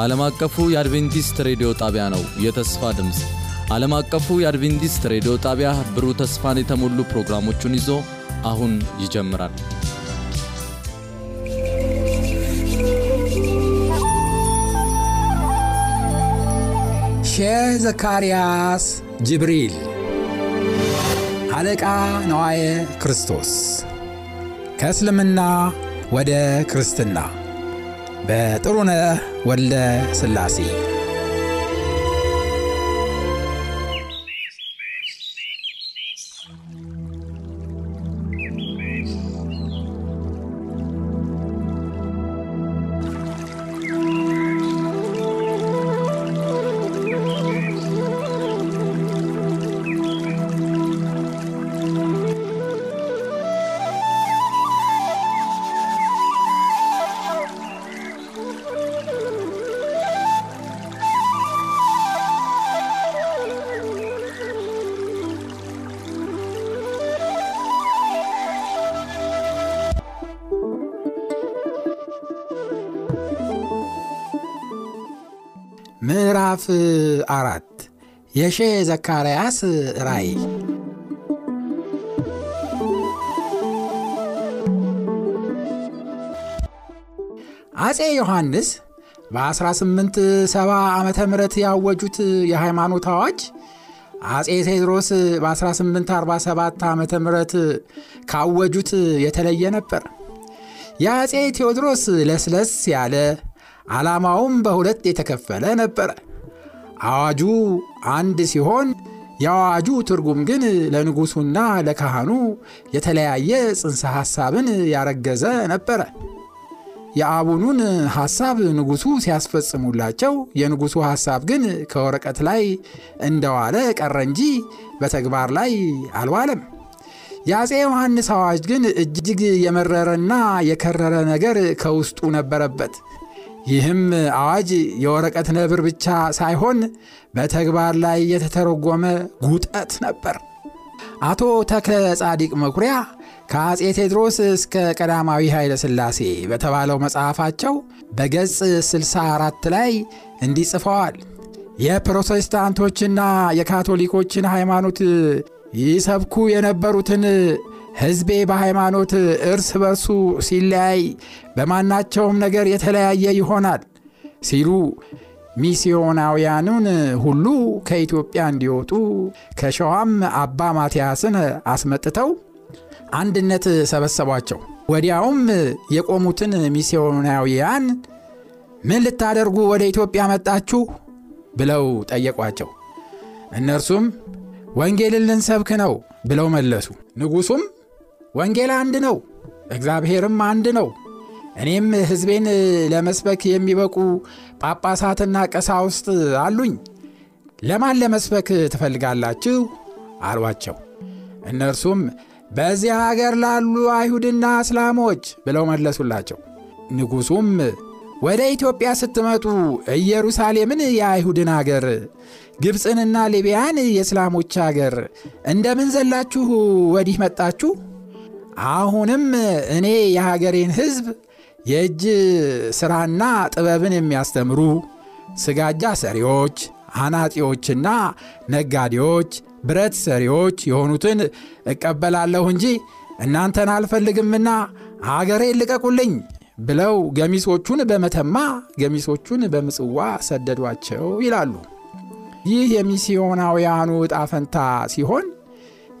ይህ ዓለም አቀፉ የአድቬንቲስት ሬዲዮ ጣቢያ ነው። የተስፋ ድምፅ ዓለም አቀፉ የአድቬንቲስት ሬዲዮ ጣቢያ ብሩህ ተስፋን የተሞሉ ፕሮግራሞቹን ይዞ አሁን ይጀምራል። ሼህ ዘካርያስ ጅብሪል አለቃ ነዋየ ክርስቶስ ከእስልምና ወደ ክርስትና በጥሩነህ ወልደ ሥላሴ ምዕራፍ አራት የሼህ ዘካርያስ ራእይ አፄ ዮሐንስ በ1870 ዓመተ ምህረት ያወጁት የሃይማኖት አዋጅ አፄ ቴዎድሮስ በ1847 ዓመተ ምህረት ካወጁት የተለየ ነበር። የአፄ ቴዎድሮስ ለስለስ ያለ ዓላማውም በሁለት የተከፈለ ነበረ። አዋጁ አንድ ሲሆን የአዋጁ ትርጉም ግን ለንጉሡና ለካህኑ የተለያየ ጽንሰ ሐሳብን ያረገዘ ነበረ። የአቡኑን ሐሳብ ንጉሡ ሲያስፈጽሙላቸው፣ የንጉሡ ሐሳብ ግን ከወረቀት ላይ እንደዋለ ቀረ እንጂ በተግባር ላይ አልዋለም። የአፄ ዮሐንስ አዋጅ ግን እጅግ የመረረና የከረረ ነገር ከውስጡ ነበረበት። ይህም አዋጅ የወረቀት ነብር ብቻ ሳይሆን በተግባር ላይ የተተረጎመ ጉጠት ነበር። አቶ ተክለ ጻዲቅ መኩሪያ ከአፄ ቴዎድሮስ እስከ ቀዳማዊ ኃይለ ሥላሴ በተባለው መጽሐፋቸው በገጽ 64 ላይ እንዲህ ጽፈዋል። የፕሮቴስታንቶችና የካቶሊኮችን ሃይማኖት ይሰብኩ የነበሩትን ሕዝቤ በሃይማኖት እርስ በርሱ ሲለያይ በማናቸውም ነገር የተለያየ ይሆናል ሲሉ ሚስዮናውያኑን ሁሉ ከኢትዮጵያ እንዲወጡ ከሸዋም አባ ማትያስን አስመጥተው አንድነት ሰበሰቧቸው። ወዲያውም የቆሙትን ሚስዮናውያን ምን ልታደርጉ ወደ ኢትዮጵያ መጣችሁ ብለው ጠየቋቸው። እነርሱም ወንጌልን ልንሰብክ ነው ብለው መለሱ። ንጉሡም ወንጌል አንድ ነው፣ እግዚአብሔርም አንድ ነው። እኔም ሕዝቤን ለመስበክ የሚበቁ ጳጳሳትና ቀሳውስት አሉኝ። ለማን ለመስበክ ትፈልጋላችሁ? አሏቸው። እነርሱም በዚያ አገር ላሉ አይሁድና እስላሞች ብለው መለሱላቸው። ንጉሡም ወደ ኢትዮጵያ ስትመጡ ኢየሩሳሌምን የአይሁድን አገር፣ ግብፅንና ሊቢያን የእስላሞች አገር እንደምን ዘላችሁ ወዲህ መጣችሁ? አሁንም እኔ የሀገሬን ሕዝብ የእጅ ሥራና ጥበብን የሚያስተምሩ ስጋጃ ሰሪዎች፣ አናጢዎችና ነጋዴዎች፣ ብረት ሰሪዎች የሆኑትን እቀበላለሁ እንጂ እናንተን አልፈልግምና አገሬን ልቀቁልኝ ብለው ገሚሶቹን በመተማ ገሚሶቹን በምጽዋ ሰደዷቸው ይላሉ። ይህ የሚስዮናውያኑ ዕጣ ፈንታ ሲሆን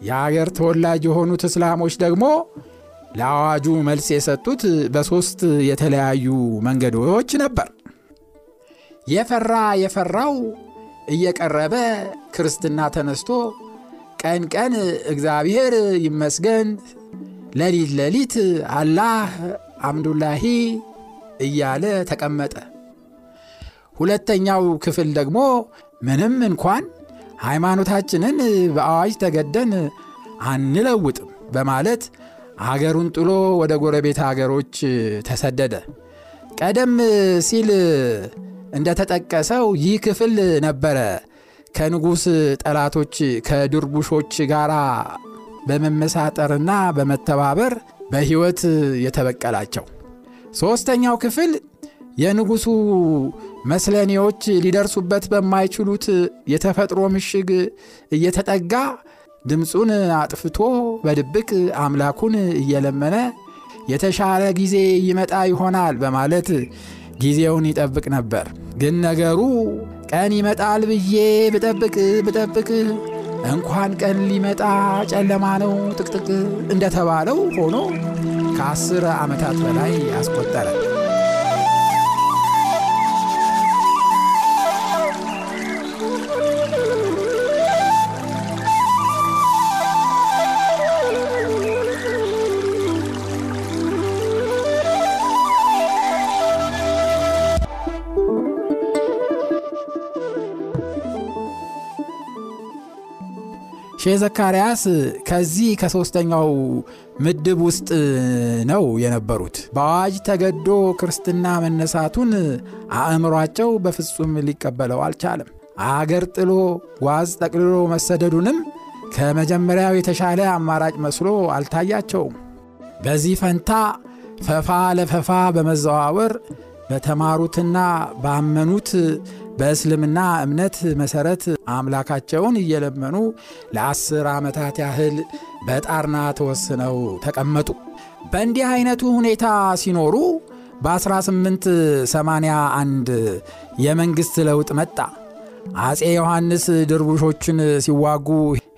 የአገር ተወላጅ የሆኑት እስላሞች ደግሞ ለአዋጁ መልስ የሰጡት በሦስት የተለያዩ መንገዶች ነበር። የፈራ የፈራው እየቀረበ ክርስትና ተነስቶ ቀን ቀን እግዚአብሔር ይመስገን፣ ሌሊት ሌሊት አላህ አምዱላሂ እያለ ተቀመጠ። ሁለተኛው ክፍል ደግሞ ምንም እንኳን ሃይማኖታችንን በአዋጅ ተገደን አንለውጥም በማለት አገሩን ጥሎ ወደ ጎረቤት አገሮች ተሰደደ። ቀደም ሲል እንደተጠቀሰው ይህ ክፍል ነበረ ከንጉሥ ጠላቶች ከድርቡሾች ጋር በመመሳጠርና በመተባበር በሕይወት የተበቀላቸው። ሦስተኛው ክፍል የንጉሡ መስለኔዎች ሊደርሱበት በማይችሉት የተፈጥሮ ምሽግ እየተጠጋ ድምፁን አጥፍቶ በድብቅ አምላኩን እየለመነ የተሻለ ጊዜ ይመጣ ይሆናል በማለት ጊዜውን ይጠብቅ ነበር። ግን ነገሩ ቀን ይመጣል ብዬ ብጠብቅ ብጠብቅ እንኳን ቀን ሊመጣ ጨለማ ነው ጥቅጥቅ እንደተባለው ሆኖ ከአስር ዓመታት በላይ አስቆጠረ። ሼህ ዘካርያስ ከዚህ ከሦስተኛው ምድብ ውስጥ ነው የነበሩት። በአዋጅ ተገዶ ክርስትና መነሳቱን አእምሯቸው በፍጹም ሊቀበለው አልቻለም። አገር ጥሎ ጓዝ ጠቅልሎ መሰደዱንም ከመጀመሪያው የተሻለ አማራጭ መስሎ አልታያቸውም። በዚህ ፈንታ ፈፋ ለፈፋ በመዘዋወር በተማሩትና ባመኑት በእስልምና እምነት መሠረት አምላካቸውን እየለመኑ ለአስር ዓመታት ያህል በጣርና ተወስነው ተቀመጡ። በእንዲህ አይነቱ ሁኔታ ሲኖሩ በ1881 የመንግሥት ለውጥ መጣ። አፄ ዮሐንስ ድርቡሾችን ሲዋጉ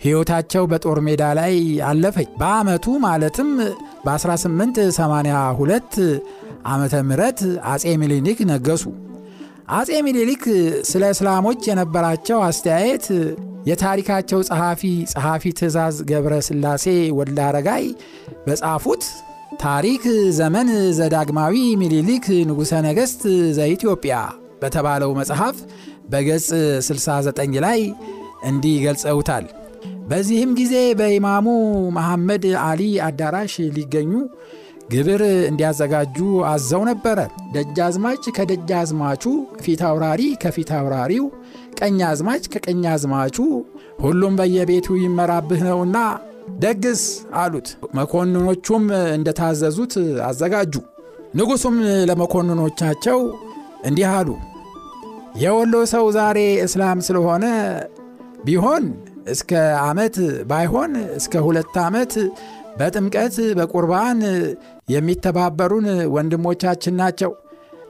ሕይወታቸው በጦር ሜዳ ላይ አለፈች። በዓመቱ ማለትም በ1882 ዓመተ ምህረት አፄ ሚኒሊክ ነገሱ። አፄ ሚኒሊክ ስለ እስላሞች የነበራቸው አስተያየት የታሪካቸው ጸሐፊ ጸሐፊ ትእዛዝ ገብረ ሥላሴ ወልደ አረጋይ በጻፉት ታሪክ ዘመን ዘዳግማዊ ሚኒሊክ ንጉሠ ነገሥት ዘኢትዮጵያ በተባለው መጽሐፍ በገጽ 69 ላይ እንዲህ ገልጸውታል። በዚህም ጊዜ በኢማሙ መሐመድ አሊ አዳራሽ ሊገኙ ግብር እንዲያዘጋጁ አዘው ነበረ። ደጃዝማች ከደጃዝማቹ፣ ፊት አውራሪ ከፊት አውራሪው፣ ቀኝ አዝማች ከቀኝ አዝማቹ ሁሉም በየቤቱ ይመራብህ ነውና ደግስ አሉት። መኮንኖቹም እንደታዘዙት አዘጋጁ። ንጉሡም ለመኮንኖቻቸው እንዲህ አሉ። የወሎ ሰው ዛሬ እስላም ስለሆነ ቢሆን እስከ ዓመት ባይሆን እስከ ሁለት ዓመት በጥምቀት በቁርባን የሚተባበሩን ወንድሞቻችን ናቸው።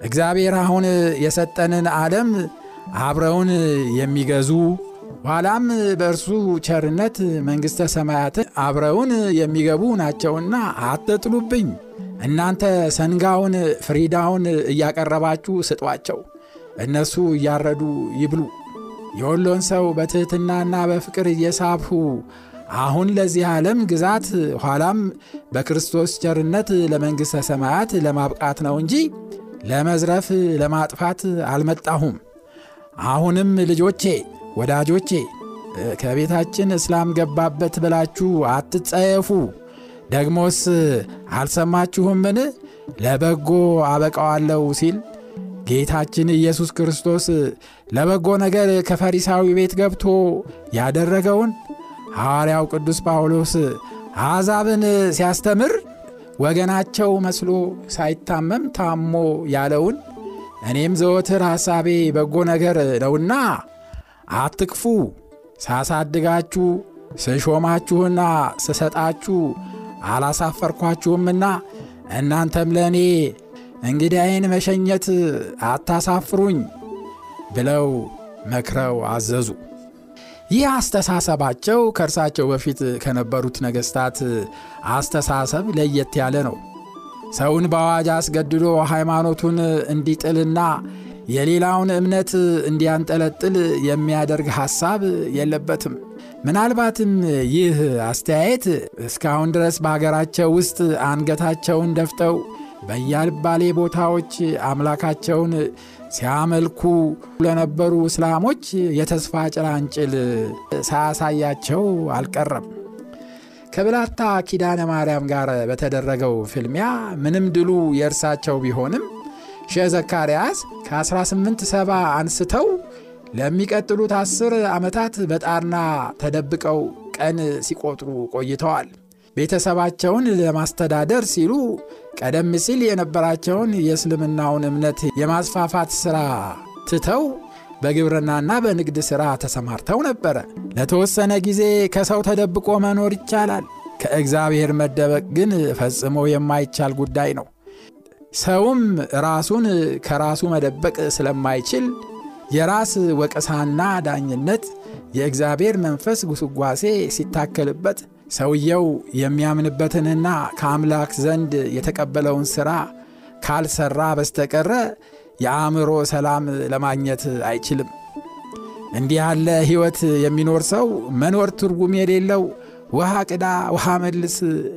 እግዚአብሔር አሁን የሰጠንን ዓለም አብረውን የሚገዙ ኋላም በእርሱ ቸርነት መንግሥተ ሰማያትን አብረውን የሚገቡ ናቸውና አትጥሉብኝ። እናንተ ሰንጋውን ፍሪዳውን እያቀረባችሁ ስጧቸው፣ እነሱ እያረዱ ይብሉ። የወሎን ሰው በትሕትናና በፍቅር እየሳብሁ አሁን ለዚህ ዓለም ግዛት ኋላም በክርስቶስ ቸርነት ለመንግሥተ ሰማያት ለማብቃት ነው እንጂ ለመዝረፍ ለማጥፋት አልመጣሁም። አሁንም ልጆቼ፣ ወዳጆቼ ከቤታችን እስላም ገባበት ብላችሁ አትጸየፉ። ደግሞስ አልሰማችሁምን? ለበጎ አበቃዋለሁ ሲል ጌታችን ኢየሱስ ክርስቶስ ለበጎ ነገር ከፈሪሳዊ ቤት ገብቶ ያደረገውን ሐዋርያው ቅዱስ ጳውሎስ አሕዛብን ሲያስተምር ወገናቸው መስሎ ሳይታመም ታሞ ያለውን እኔም ዘወትር ሐሳቤ በጎ ነገር ነውና አትክፉ፣ ሳሳድጋችሁ ስሾማችሁና ስሰጣችሁ አላሳፈርኳችሁምና እናንተም ለእኔ እንግዳዬን መሸኘት አታሳፍሩኝ ብለው መክረው አዘዙ። ይህ አስተሳሰባቸው ከእርሳቸው በፊት ከነበሩት ነገሥታት አስተሳሰብ ለየት ያለ ነው። ሰውን በአዋጅ አስገድዶ ሃይማኖቱን እንዲጥልና የሌላውን እምነት እንዲያንጠለጥል የሚያደርግ ሐሳብ የለበትም። ምናልባትም ይህ አስተያየት እስካሁን ድረስ በሀገራቸው ውስጥ አንገታቸውን ደፍተው በያልባሌ ቦታዎች አምላካቸውን ሲያመልኩ ለነበሩ እስላሞች የተስፋ ጭላንጭል ሳያሳያቸው አልቀረም። ከብላታ ኪዳነ ማርያም ጋር በተደረገው ፍልሚያ ምንም ድሉ የእርሳቸው ቢሆንም ሼህ ዘካርያስ ከ1870 አንስተው ለሚቀጥሉት አስር ዓመታት በጣርና ተደብቀው ቀን ሲቆጥሩ ቆይተዋል። ቤተሰባቸውን ለማስተዳደር ሲሉ ቀደም ሲል የነበራቸውን የእስልምናውን እምነት የማስፋፋት ሥራ ትተው በግብርናና በንግድ ሥራ ተሰማርተው ነበረ። ለተወሰነ ጊዜ ከሰው ተደብቆ መኖር ይቻላል። ከእግዚአብሔር መደበቅ ግን ፈጽሞ የማይቻል ጉዳይ ነው። ሰውም ራሱን ከራሱ መደበቅ ስለማይችል የራስ ወቀሳና ዳኝነት፣ የእግዚአብሔር መንፈስ ጉስጓሴ ሲታከልበት ሰውየው የሚያምንበትንና ከአምላክ ዘንድ የተቀበለውን ሥራ ካልሰራ በስተቀረ የአእምሮ ሰላም ለማግኘት አይችልም። እንዲህ ያለ ሕይወት የሚኖር ሰው መኖር ትርጉም የሌለው ውሃ ቅዳ ውሃ መልስ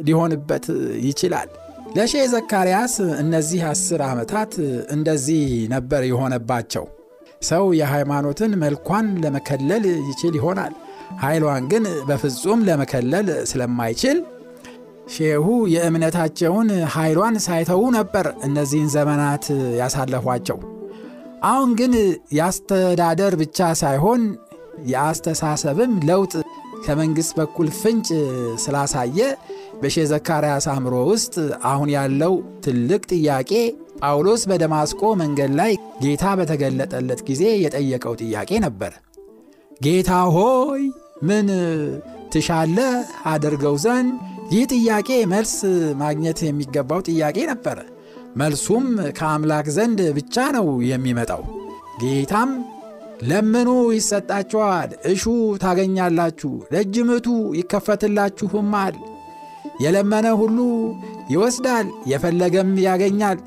ሊሆንበት ይችላል። ለሼ ዘካርያስ እነዚህ አስር ዓመታት እንደዚህ ነበር የሆነባቸው። ሰው የሃይማኖትን መልኳን ለመከለል ይችል ይሆናል። ኃይሏን ግን በፍጹም ለመከለል ስለማይችል ሼሁ የእምነታቸውን ኃይሏን ሳይተዉ ነበር እነዚህን ዘመናት ያሳለፏቸው። አሁን ግን የአስተዳደር ብቻ ሳይሆን የአስተሳሰብም ለውጥ ከመንግሥት በኩል ፍንጭ ስላሳየ በሼ ዘካርያስ አእምሮ ውስጥ አሁን ያለው ትልቅ ጥያቄ ጳውሎስ በደማስቆ መንገድ ላይ ጌታ በተገለጠለት ጊዜ የጠየቀው ጥያቄ ነበር። ጌታ ሆይ ምን ትሻለ አደርገው ዘንድ? ይህ ጥያቄ መልስ ማግኘት የሚገባው ጥያቄ ነበረ። መልሱም ከአምላክ ዘንድ ብቻ ነው የሚመጣው። ጌታም ለምኑ ይሰጣችኋል፣ እሹ ታገኛላችሁ፣ ደጅ ምቱ ይከፈትላችሁማል። የለመነ ሁሉ ይወስዳል፣ የፈለገም ያገኛል፣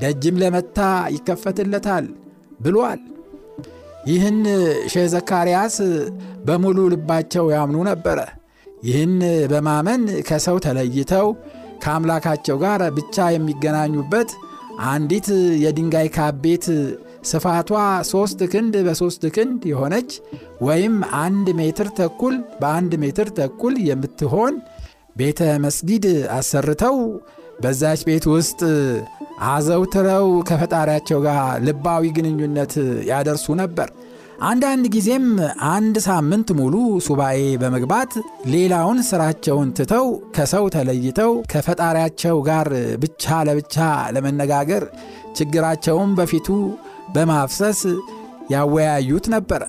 ደጅም ለመታ ይከፈትለታል ብሏል። ይህን ሼህ ዘካርያስ በሙሉ ልባቸው ያምኑ ነበረ። ይህን በማመን ከሰው ተለይተው ከአምላካቸው ጋር ብቻ የሚገናኙበት አንዲት የድንጋይ ካብ ቤት ስፋቷ ሦስት ክንድ በሦስት ክንድ የሆነች ወይም አንድ ሜትር ተኩል በአንድ ሜትር ተኩል የምትሆን ቤተ መስጊድ አሰርተው በዛች ቤት ውስጥ አዘውትረው ከፈጣሪያቸው ጋር ልባዊ ግንኙነት ያደርሱ ነበር። አንዳንድ ጊዜም አንድ ሳምንት ሙሉ ሱባኤ በመግባት ሌላውን ስራቸውን ትተው ከሰው ተለይተው ከፈጣሪያቸው ጋር ብቻ ለብቻ ለመነጋገር ችግራቸውን በፊቱ በማፍሰስ ያወያዩት ነበረ።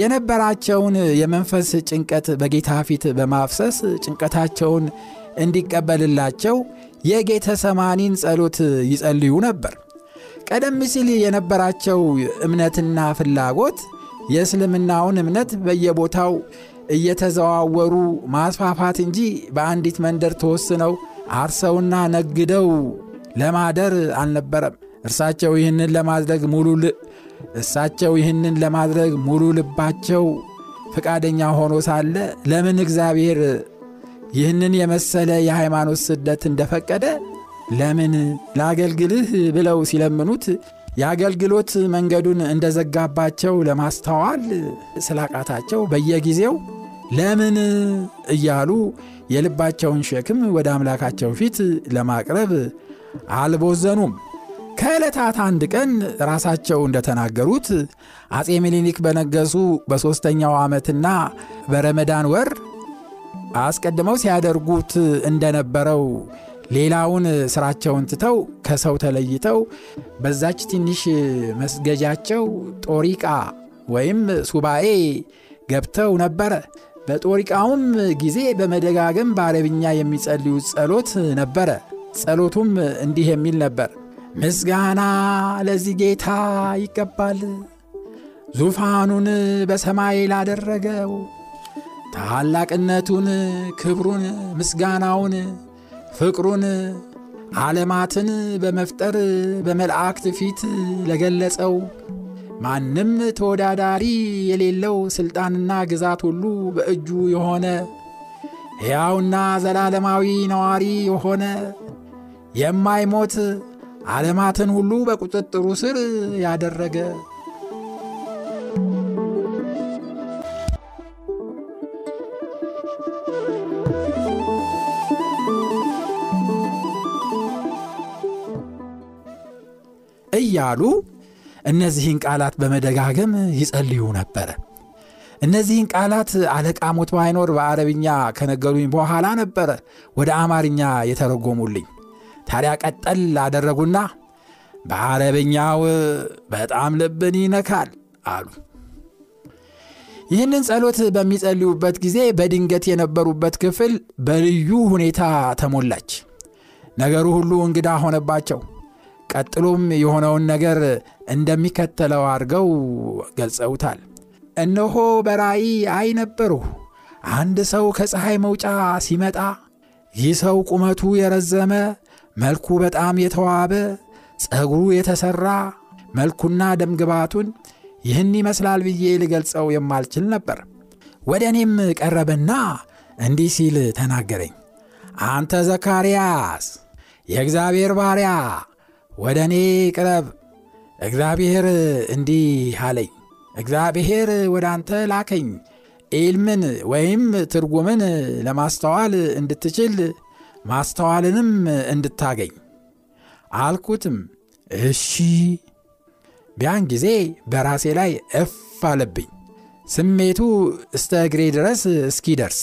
የነበራቸውን የመንፈስ ጭንቀት በጌታ ፊት በማፍሰስ ጭንቀታቸውን እንዲቀበልላቸው የጌተ ሰማኒን ጸሎት ይጸልዩ ነበር። ቀደም ሲል የነበራቸው እምነትና ፍላጎት የእስልምናውን እምነት በየቦታው እየተዘዋወሩ ማስፋፋት እንጂ በአንዲት መንደር ተወስነው አርሰውና ነግደው ለማደር አልነበረም። እርሳቸው ይህንን ለማድረግ ሙሉ እሳቸው ይህንን ለማድረግ ሙሉ ልባቸው ፈቃደኛ ሆኖ ሳለ ለምን እግዚአብሔር ይህንን የመሰለ የሃይማኖት ስደት እንደፈቀደ ለምን ላገልግልህ ብለው ሲለምኑት የአገልግሎት መንገዱን እንደዘጋባቸው ለማስተዋል ስላቃታቸው በየጊዜው ለምን እያሉ የልባቸውን ሸክም ወደ አምላካቸው ፊት ለማቅረብ አልቦዘኑም። ከዕለታት አንድ ቀን ራሳቸው እንደተናገሩት አፄ ምኒልክ በነገሱ በሦስተኛው ዓመትና በረመዳን ወር አስቀድመው ሲያደርጉት እንደነበረው ሌላውን ስራቸውን ትተው ከሰው ተለይተው በዛች ትንሽ መስገጃቸው ጦሪቃ ወይም ሱባኤ ገብተው ነበረ። በጦሪቃውም ጊዜ በመደጋገም በአረብኛ የሚጸልዩት ጸሎት ነበረ። ጸሎቱም እንዲህ የሚል ነበር። ምስጋና ለዚህ ጌታ ይገባል፣ ዙፋኑን በሰማይ ላደረገው ታላቅነቱን፣ ክብሩን፣ ምስጋናውን ፍቅሩን ዓለማትን በመፍጠር በመላእክት ፊት ለገለጸው። ማንም ተወዳዳሪ የሌለው ሥልጣንና ግዛት ሁሉ በእጁ የሆነ ሕያውና ዘላለማዊ ነዋሪ የሆነ የማይሞት ዓለማትን ሁሉ በቁጥጥሩ ስር ያደረገ እያሉ እነዚህን ቃላት በመደጋገም ይጸልዩ ነበረ። እነዚህን ቃላት አለቃ ሞት ባይኖር በአረብኛ ከነገሩኝ በኋላ ነበረ ወደ አማርኛ የተረጎሙልኝ። ታዲያ ቀጠል አደረጉና በአረብኛው በጣም ልብን ይነካል አሉ። ይህንን ጸሎት በሚጸልዩበት ጊዜ በድንገት የነበሩበት ክፍል በልዩ ሁኔታ ተሞላች። ነገሩ ሁሉ እንግዳ ሆነባቸው። ቀጥሎም የሆነውን ነገር እንደሚከተለው አድርገው ገልጸውታል። እነሆ በራእይ አይ ነበርሁ አንድ ሰው ከፀሐይ መውጫ ሲመጣ፣ ይህ ሰው ቁመቱ የረዘመ መልኩ በጣም የተዋበ ጸጉሩ የተሠራ መልኩና ደምግባቱን ይህን ይመስላል ብዬ ልገልጸው የማልችል ነበር። ወደ እኔም ቀረበና እንዲህ ሲል ተናገረኝ። አንተ ዘካርያስ የእግዚአብሔር ባሪያ ወደ እኔ ቅረብ። እግዚአብሔር እንዲህ አለኝ፣ እግዚአብሔር ወደ አንተ ላከኝ ኢልምን ወይም ትርጉምን ለማስተዋል እንድትችል ማስተዋልንም እንድታገኝ አልኩትም። እሺ። ቢያን ጊዜ በራሴ ላይ እፍ አለብኝ፣ ስሜቱ እስተ እግሬ ድረስ እስኪደርስ።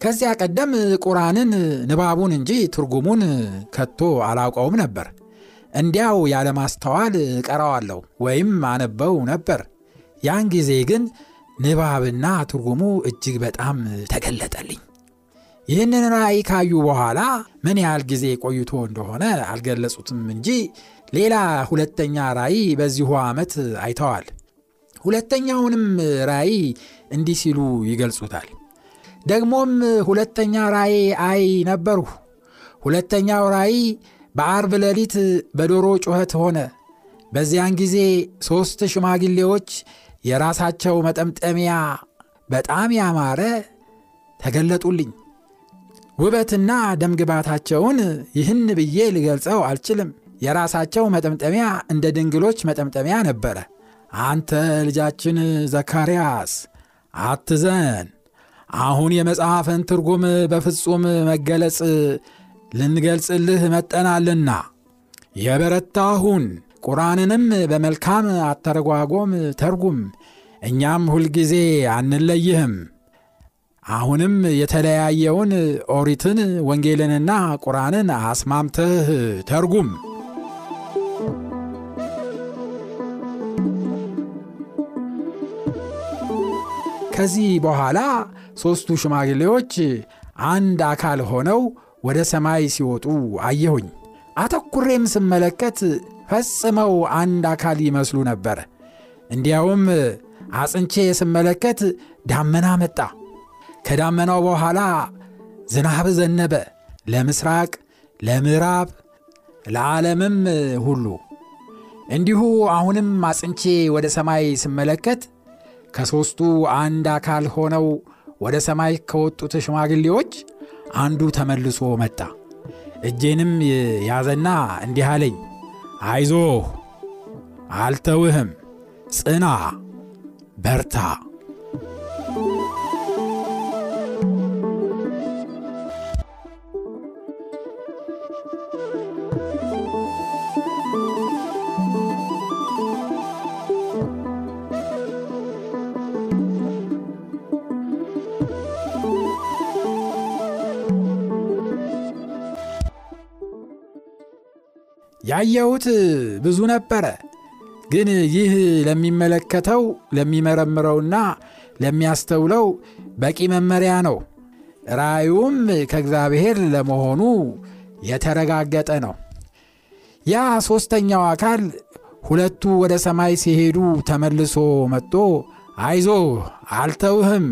ከዚያ ቀደም ቁራንን ንባቡን እንጂ ትርጉሙን ከቶ አላውቀውም ነበር። እንዲያው ያለማስተዋል እቀራዋለሁ ወይም አነበው ነበር። ያን ጊዜ ግን ንባብና ትርጉሙ እጅግ በጣም ተገለጠልኝ። ይህንን ራእይ ካዩ በኋላ ምን ያህል ጊዜ ቆይቶ እንደሆነ አልገለጹትም እንጂ ሌላ ሁለተኛ ራእይ በዚሁ ዓመት አይተዋል። ሁለተኛውንም ራእይ እንዲህ ሲሉ ይገልጹታል። ደግሞም ሁለተኛ ራእይ አይ ነበርሁ። ሁለተኛው ራእይ በአርብ ሌሊት በዶሮ ጩኸት ሆነ። በዚያን ጊዜ ሦስት ሽማግሌዎች የራሳቸው መጠምጠሚያ በጣም ያማረ ተገለጡልኝ። ውበትና ደምግባታቸውን ይህን ብዬ ልገልጸው አልችልም። የራሳቸው መጠምጠሚያ እንደ ድንግሎች መጠምጠሚያ ነበረ። አንተ ልጃችን ዘካርያስ አትዘን፣ አሁን የመጽሐፍን ትርጉም በፍጹም መገለጽ ልንገልጽልህ መጠናልና የበረታሁን ቁርአንንም በመልካም አተረጓጎም ተርጉም፣ እኛም ሁልጊዜ አንለይህም። አሁንም የተለያየውን ኦሪትን ወንጌልንና ቁርአንን አስማምተህ ተርጉም። ከዚህ በኋላ ሦስቱ ሽማግሌዎች አንድ አካል ሆነው ወደ ሰማይ ሲወጡ አየሁኝ። አተኩሬም ስመለከት ፈጽመው አንድ አካል ይመስሉ ነበር። እንዲያውም አጽንቼ ስመለከት ዳመና መጣ። ከዳመናው በኋላ ዝናብ ዘነበ፣ ለምስራቅ፣ ለምዕራብ፣ ለዓለምም ሁሉ። እንዲሁ አሁንም አጽንቼ ወደ ሰማይ ስመለከት ከሦስቱ አንድ አካል ሆነው ወደ ሰማይ ከወጡት ሽማግሌዎች አንዱ ተመልሶ መጣ። እጄንም ያዘና እንዲህ አለኝ፣ አይዞህ፣ አልተውህም፣ ጽና፣ በርታ። ያየሁት ብዙ ነበረ፣ ግን ይህ ለሚመለከተው ለሚመረምረውና ለሚያስተውለው በቂ መመሪያ ነው። ራእዩም ከእግዚአብሔር ለመሆኑ የተረጋገጠ ነው። ያ ሦስተኛው አካል ሁለቱ ወደ ሰማይ ሲሄዱ ተመልሶ መጥቶ አይዞህ አልተውህም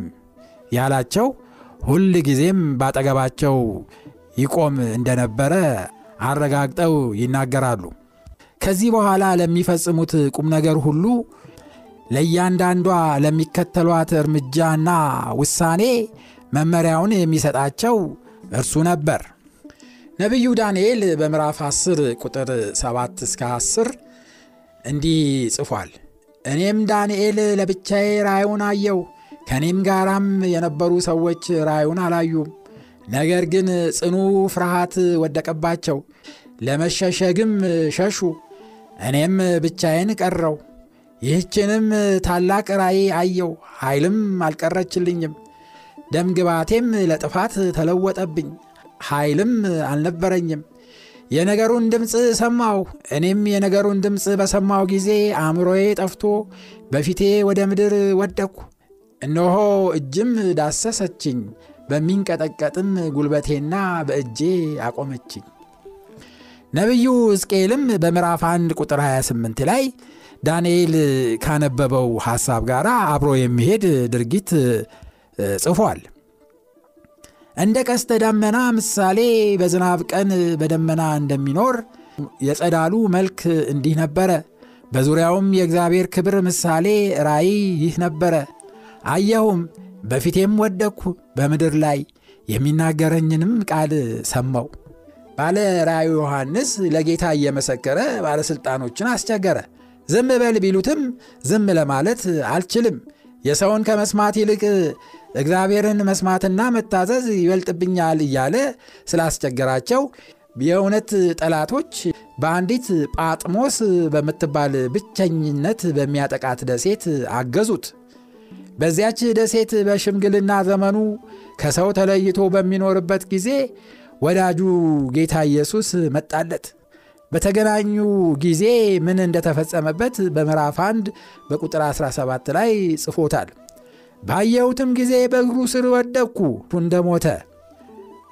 ያላቸው ሁል ጊዜም ባጠገባቸው ይቆም እንደነበረ አረጋግጠው ይናገራሉ። ከዚህ በኋላ ለሚፈጽሙት ቁም ነገር ሁሉ ለእያንዳንዷ ለሚከተሏት እርምጃና ውሳኔ መመሪያውን የሚሰጣቸው እርሱ ነበር። ነቢዩ ዳንኤል በምዕራፍ 10 ቁጥር 7 እስከ 10 እንዲህ ጽፏል። እኔም ዳንኤል ለብቻዬ ራዩን አየው፣ ከእኔም ጋራም የነበሩ ሰዎች ራዩን አላዩም። ነገር ግን ጽኑ ፍርሃት ወደቀባቸው፣ ለመሸሸግም ሸሹ። እኔም ብቻዬን ቀረው። ይህችንም ታላቅ ራእይ አየው፣ ኃይልም አልቀረችልኝም። ደም ግባቴም ለጥፋት ተለወጠብኝ፣ ኃይልም አልነበረኝም። የነገሩን ድምፅ ሰማሁ። እኔም የነገሩን ድምፅ በሰማሁ ጊዜ አእምሮዬ ጠፍቶ በፊቴ ወደ ምድር ወደቅሁ። እነሆ እጅም ዳሰሰችኝ፣ በሚንቀጠቀጥም ጉልበቴና በእጄ አቆመችኝ። ነቢዩ ሕዝቅኤልም በምዕራፍ 1 ቁጥር 28 ላይ ዳንኤል ካነበበው ሐሳብ ጋር አብሮ የሚሄድ ድርጊት ጽፏል። እንደ ቀስተ ደመና ምሳሌ በዝናብ ቀን በደመና እንደሚኖር የጸዳሉ መልክ እንዲህ ነበረ። በዙሪያውም የእግዚአብሔር ክብር ምሳሌ ራእይ ይህ ነበረ። አየሁም፣ በፊቴም ወደቅሁ፣ በምድር ላይ የሚናገረኝንም ቃል ሰማው። ባለ ራእዩ ዮሐንስ ለጌታ እየመሰከረ ባለሥልጣኖችን አስቸገረ። ዝም በል ቢሉትም ዝም ለማለት አልችልም። የሰውን ከመስማት ይልቅ እግዚአብሔርን መስማትና መታዘዝ ይበልጥብኛል እያለ ስላስቸገራቸው የእውነት ጠላቶች በአንዲት ጳጥሞስ በምትባል ብቸኝነት በሚያጠቃት ደሴት አገዙት። በዚያች ደሴት በሽምግልና ዘመኑ ከሰው ተለይቶ በሚኖርበት ጊዜ ወዳጁ ጌታ ኢየሱስ መጣለት። በተገናኙ ጊዜ ምን እንደተፈጸመበት በምዕራፍ 1 በቁጥር 17 ላይ ጽፎታል። ባየሁትም ጊዜ በእግሩ ስር ወደቅኩ እንደ ሞተ።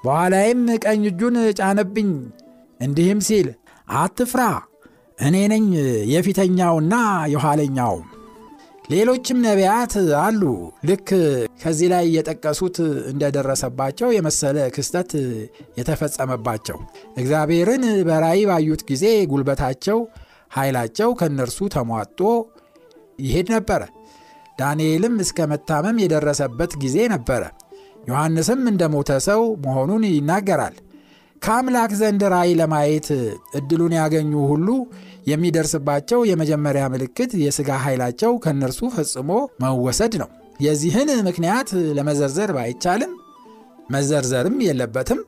በኋላይም ቀኝ እጁን ጫነብኝ፣ እንዲህም ሲል አትፍራ፣ እኔ ነኝ የፊተኛውና የኋለኛውም። ሌሎችም ነቢያት አሉ ልክ ከዚህ ላይ የጠቀሱት እንደደረሰባቸው የመሰለ ክስተት የተፈጸመባቸው እግዚአብሔርን በራእይ ባዩት ጊዜ ጉልበታቸው፣ ኃይላቸው ከእነርሱ ተሟጦ ይሄድ ነበረ። ዳንኤልም እስከ መታመም የደረሰበት ጊዜ ነበረ። ዮሐንስም እንደ ሞተ ሰው መሆኑን ይናገራል። ከአምላክ ዘንድ ራእይ ለማየት እድሉን ያገኙ ሁሉ የሚደርስባቸው የመጀመሪያ ምልክት የሥጋ ኃይላቸው ከእነርሱ ፈጽሞ መወሰድ ነው። የዚህን ምክንያት ለመዘርዘር ባይቻልም መዘርዘርም የለበትም።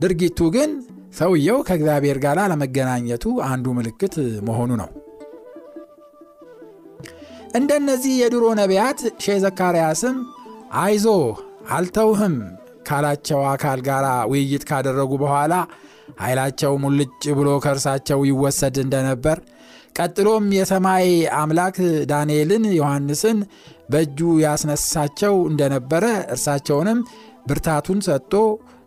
ድርጊቱ ግን ሰውየው ከእግዚአብሔር ጋር ለመገናኘቱ አንዱ ምልክት መሆኑ ነው። እንደነዚህ የድሮ ነቢያት ሼህ ዘካርያስም አይዞ አልተውህም ካላቸው አካል ጋር ውይይት ካደረጉ በኋላ ኃይላቸው ሙልጭ ብሎ ከእርሳቸው ይወሰድ እንደነበር ቀጥሎም የሰማይ አምላክ ዳንኤልን፣ ዮሐንስን በእጁ ያስነሳቸው እንደነበረ እርሳቸውንም ብርታቱን ሰጥቶ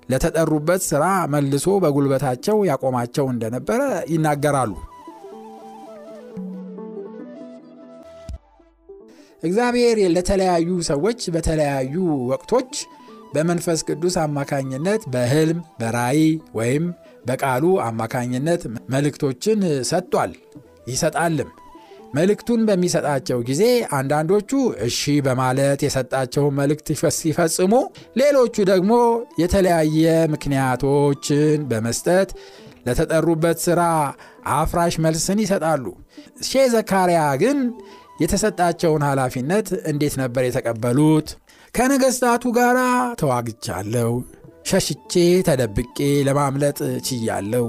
ለተጠሩበት ሥራ መልሶ በጉልበታቸው ያቆማቸው እንደነበረ ይናገራሉ። እግዚአብሔር ለተለያዩ ሰዎች በተለያዩ ወቅቶች በመንፈስ ቅዱስ አማካኝነት በሕልም በራእይ ወይም በቃሉ አማካኝነት መልእክቶችን ሰጥቷል ይሰጣልም። መልእክቱን በሚሰጣቸው ጊዜ አንዳንዶቹ እሺ በማለት የሰጣቸውን መልእክት ሲፈጽሙ፣ ሌሎቹ ደግሞ የተለያየ ምክንያቶችን በመስጠት ለተጠሩበት ሥራ አፍራሽ መልስን ይሰጣሉ። ሼህ ዘካርያ ግን የተሰጣቸውን ኃላፊነት እንዴት ነበር የተቀበሉት? ከነገሥታቱ ጋር ተዋግቻለሁ፣ ሸሽቼ ተደብቄ ለማምለጥ ችያለሁ።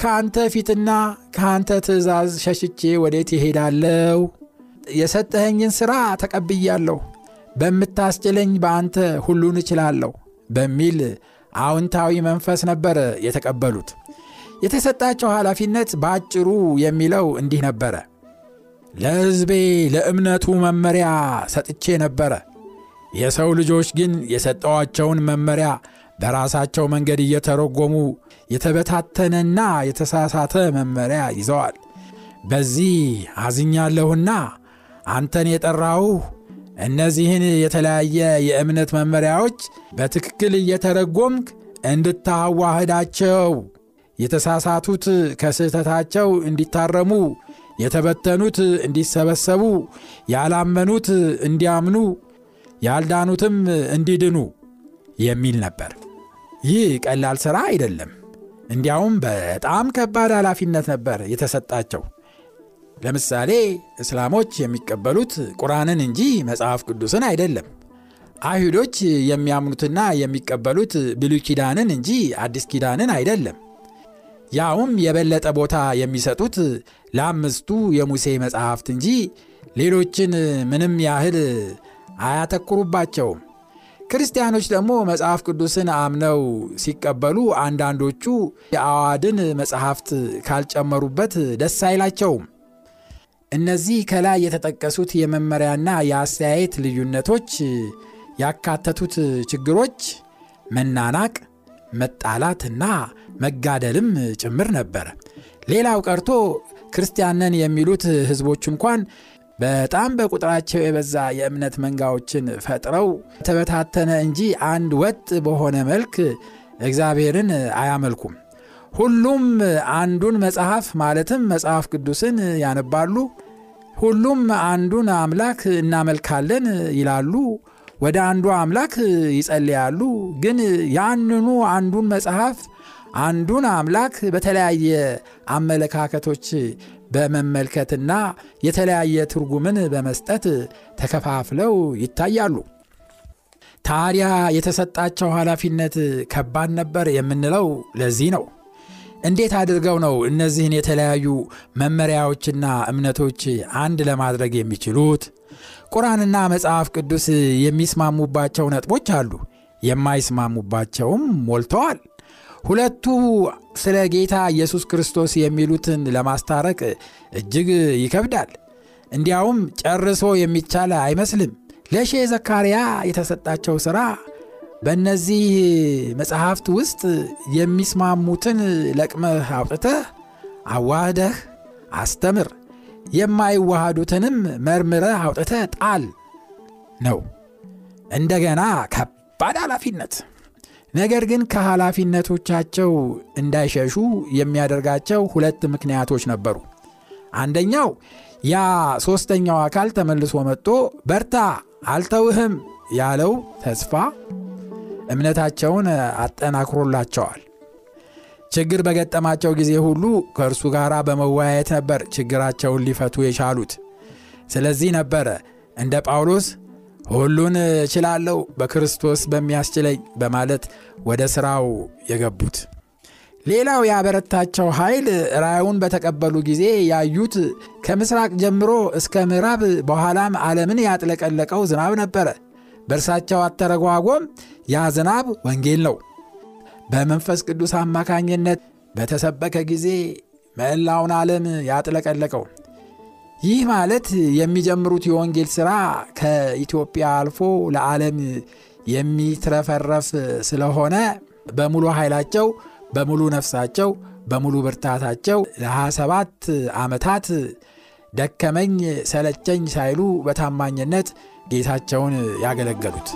ከአንተ ፊትና ከአንተ ትእዛዝ ሸሽቼ ወዴት ይሄዳለሁ? የሰጠኸኝን ሥራ ተቀብያለሁ፣ በምታስችለኝ በአንተ ሁሉን እችላለሁ በሚል አዎንታዊ መንፈስ ነበር የተቀበሉት። የተሰጣቸው ኃላፊነት በአጭሩ የሚለው እንዲህ ነበረ። ለሕዝቤ ለእምነቱ መመሪያ ሰጥቼ ነበረ። የሰው ልጆች ግን የሰጠዋቸውን መመሪያ በራሳቸው መንገድ እየተረጎሙ የተበታተነና የተሳሳተ መመሪያ ይዘዋል። በዚህ አዝኛለሁና አንተን የጠራሁህ እነዚህን የተለያየ የእምነት መመሪያዎች በትክክል እየተረጎምክ እንድታዋህዳቸው፣ የተሳሳቱት ከስህተታቸው እንዲታረሙ፣ የተበተኑት እንዲሰበሰቡ፣ ያላመኑት እንዲያምኑ ያልዳኑትም እንዲድኑ የሚል ነበር። ይህ ቀላል ሥራ አይደለም። እንዲያውም በጣም ከባድ ኃላፊነት ነበር የተሰጣቸው። ለምሳሌ እስላሞች የሚቀበሉት ቁርአንን እንጂ መጽሐፍ ቅዱስን አይደለም። አይሁዶች የሚያምኑትና የሚቀበሉት ብሉይ ኪዳንን እንጂ አዲስ ኪዳንን አይደለም። ያውም የበለጠ ቦታ የሚሰጡት ለአምስቱ የሙሴ መጽሐፍት እንጂ ሌሎችን ምንም ያህል አያተኩሩባቸውም። ክርስቲያኖች ደግሞ መጽሐፍ ቅዱስን አምነው ሲቀበሉ አንዳንዶቹ የአዋድን መጽሐፍት ካልጨመሩበት ደስ አይላቸውም። እነዚህ ከላይ የተጠቀሱት የመመሪያና የአስተያየት ልዩነቶች ያካተቱት ችግሮች መናናቅ፣ መጣላትና መጋደልም ጭምር ነበር። ሌላው ቀርቶ ክርስቲያንን የሚሉት ሕዝቦች እንኳን በጣም በቁጥራቸው የበዛ የእምነት መንጋዎችን ፈጥረው ተበታተነ እንጂ አንድ ወጥ በሆነ መልክ እግዚአብሔርን አያመልኩም። ሁሉም አንዱን መጽሐፍ ማለትም መጽሐፍ ቅዱስን ያነባሉ። ሁሉም አንዱን አምላክ እናመልካለን ይላሉ። ወደ አንዱ አምላክ ይጸልያሉ። ግን ያንኑ አንዱን መጽሐፍ አንዱን አምላክ በተለያየ አመለካከቶች በመመልከትና የተለያየ ትርጉምን በመስጠት ተከፋፍለው ይታያሉ። ታዲያ የተሰጣቸው ኃላፊነት ከባድ ነበር የምንለው ለዚህ ነው። እንዴት አድርገው ነው እነዚህን የተለያዩ መመሪያዎችና እምነቶች አንድ ለማድረግ የሚችሉት? ቁርአንና መጽሐፍ ቅዱስ የሚስማሙባቸው ነጥቦች አሉ፣ የማይስማሙባቸውም ሞልተዋል። ሁለቱ ስለ ጌታ ኢየሱስ ክርስቶስ የሚሉትን ለማስታረቅ እጅግ ይከብዳል። እንዲያውም ጨርሶ የሚቻል አይመስልም። ለሼ ዘካርያ የተሰጣቸው ሥራ በእነዚህ መጽሐፍት ውስጥ የሚስማሙትን ለቅመህ አውጥተህ አዋህደህ አስተምር፣ የማይዋሃዱትንም መርምረህ አውጥተህ ጣል ነው። እንደገና ከባድ ኃላፊነት። ነገር ግን ከኃላፊነቶቻቸው እንዳይሸሹ የሚያደርጋቸው ሁለት ምክንያቶች ነበሩ። አንደኛው ያ ሦስተኛው አካል ተመልሶ መጥቶ በርታ አልተውህም ያለው ተስፋ እምነታቸውን አጠናክሮላቸዋል። ችግር በገጠማቸው ጊዜ ሁሉ ከእርሱ ጋር በመወያየት ነበር ችግራቸውን ሊፈቱ የቻሉት። ስለዚህ ነበረ እንደ ጳውሎስ ሁሉን እችላለሁ በክርስቶስ በሚያስችለኝ በማለት ወደ ሥራው የገቡት። ሌላው ያበረታቸው ኃይል ራእዩን በተቀበሉ ጊዜ ያዩት ከምስራቅ ጀምሮ እስከ ምዕራብ በኋላም ዓለምን ያጥለቀለቀው ዝናብ ነበረ። በእርሳቸው አተረጓጎም ያ ዝናብ ወንጌል ነው። በመንፈስ ቅዱስ አማካኝነት በተሰበከ ጊዜ መላውን ዓለም ያጥለቀለቀው። ይህ ማለት የሚጀምሩት የወንጌል ሥራ ከኢትዮጵያ አልፎ ለዓለም የሚትረፈረፍ ስለሆነ በሙሉ ኃይላቸው፣ በሙሉ ነፍሳቸው፣ በሙሉ ብርታታቸው ለ27 ዓመታት ደከመኝ ሰለቸኝ ሳይሉ በታማኝነት ጌታቸውን ያገለገሉት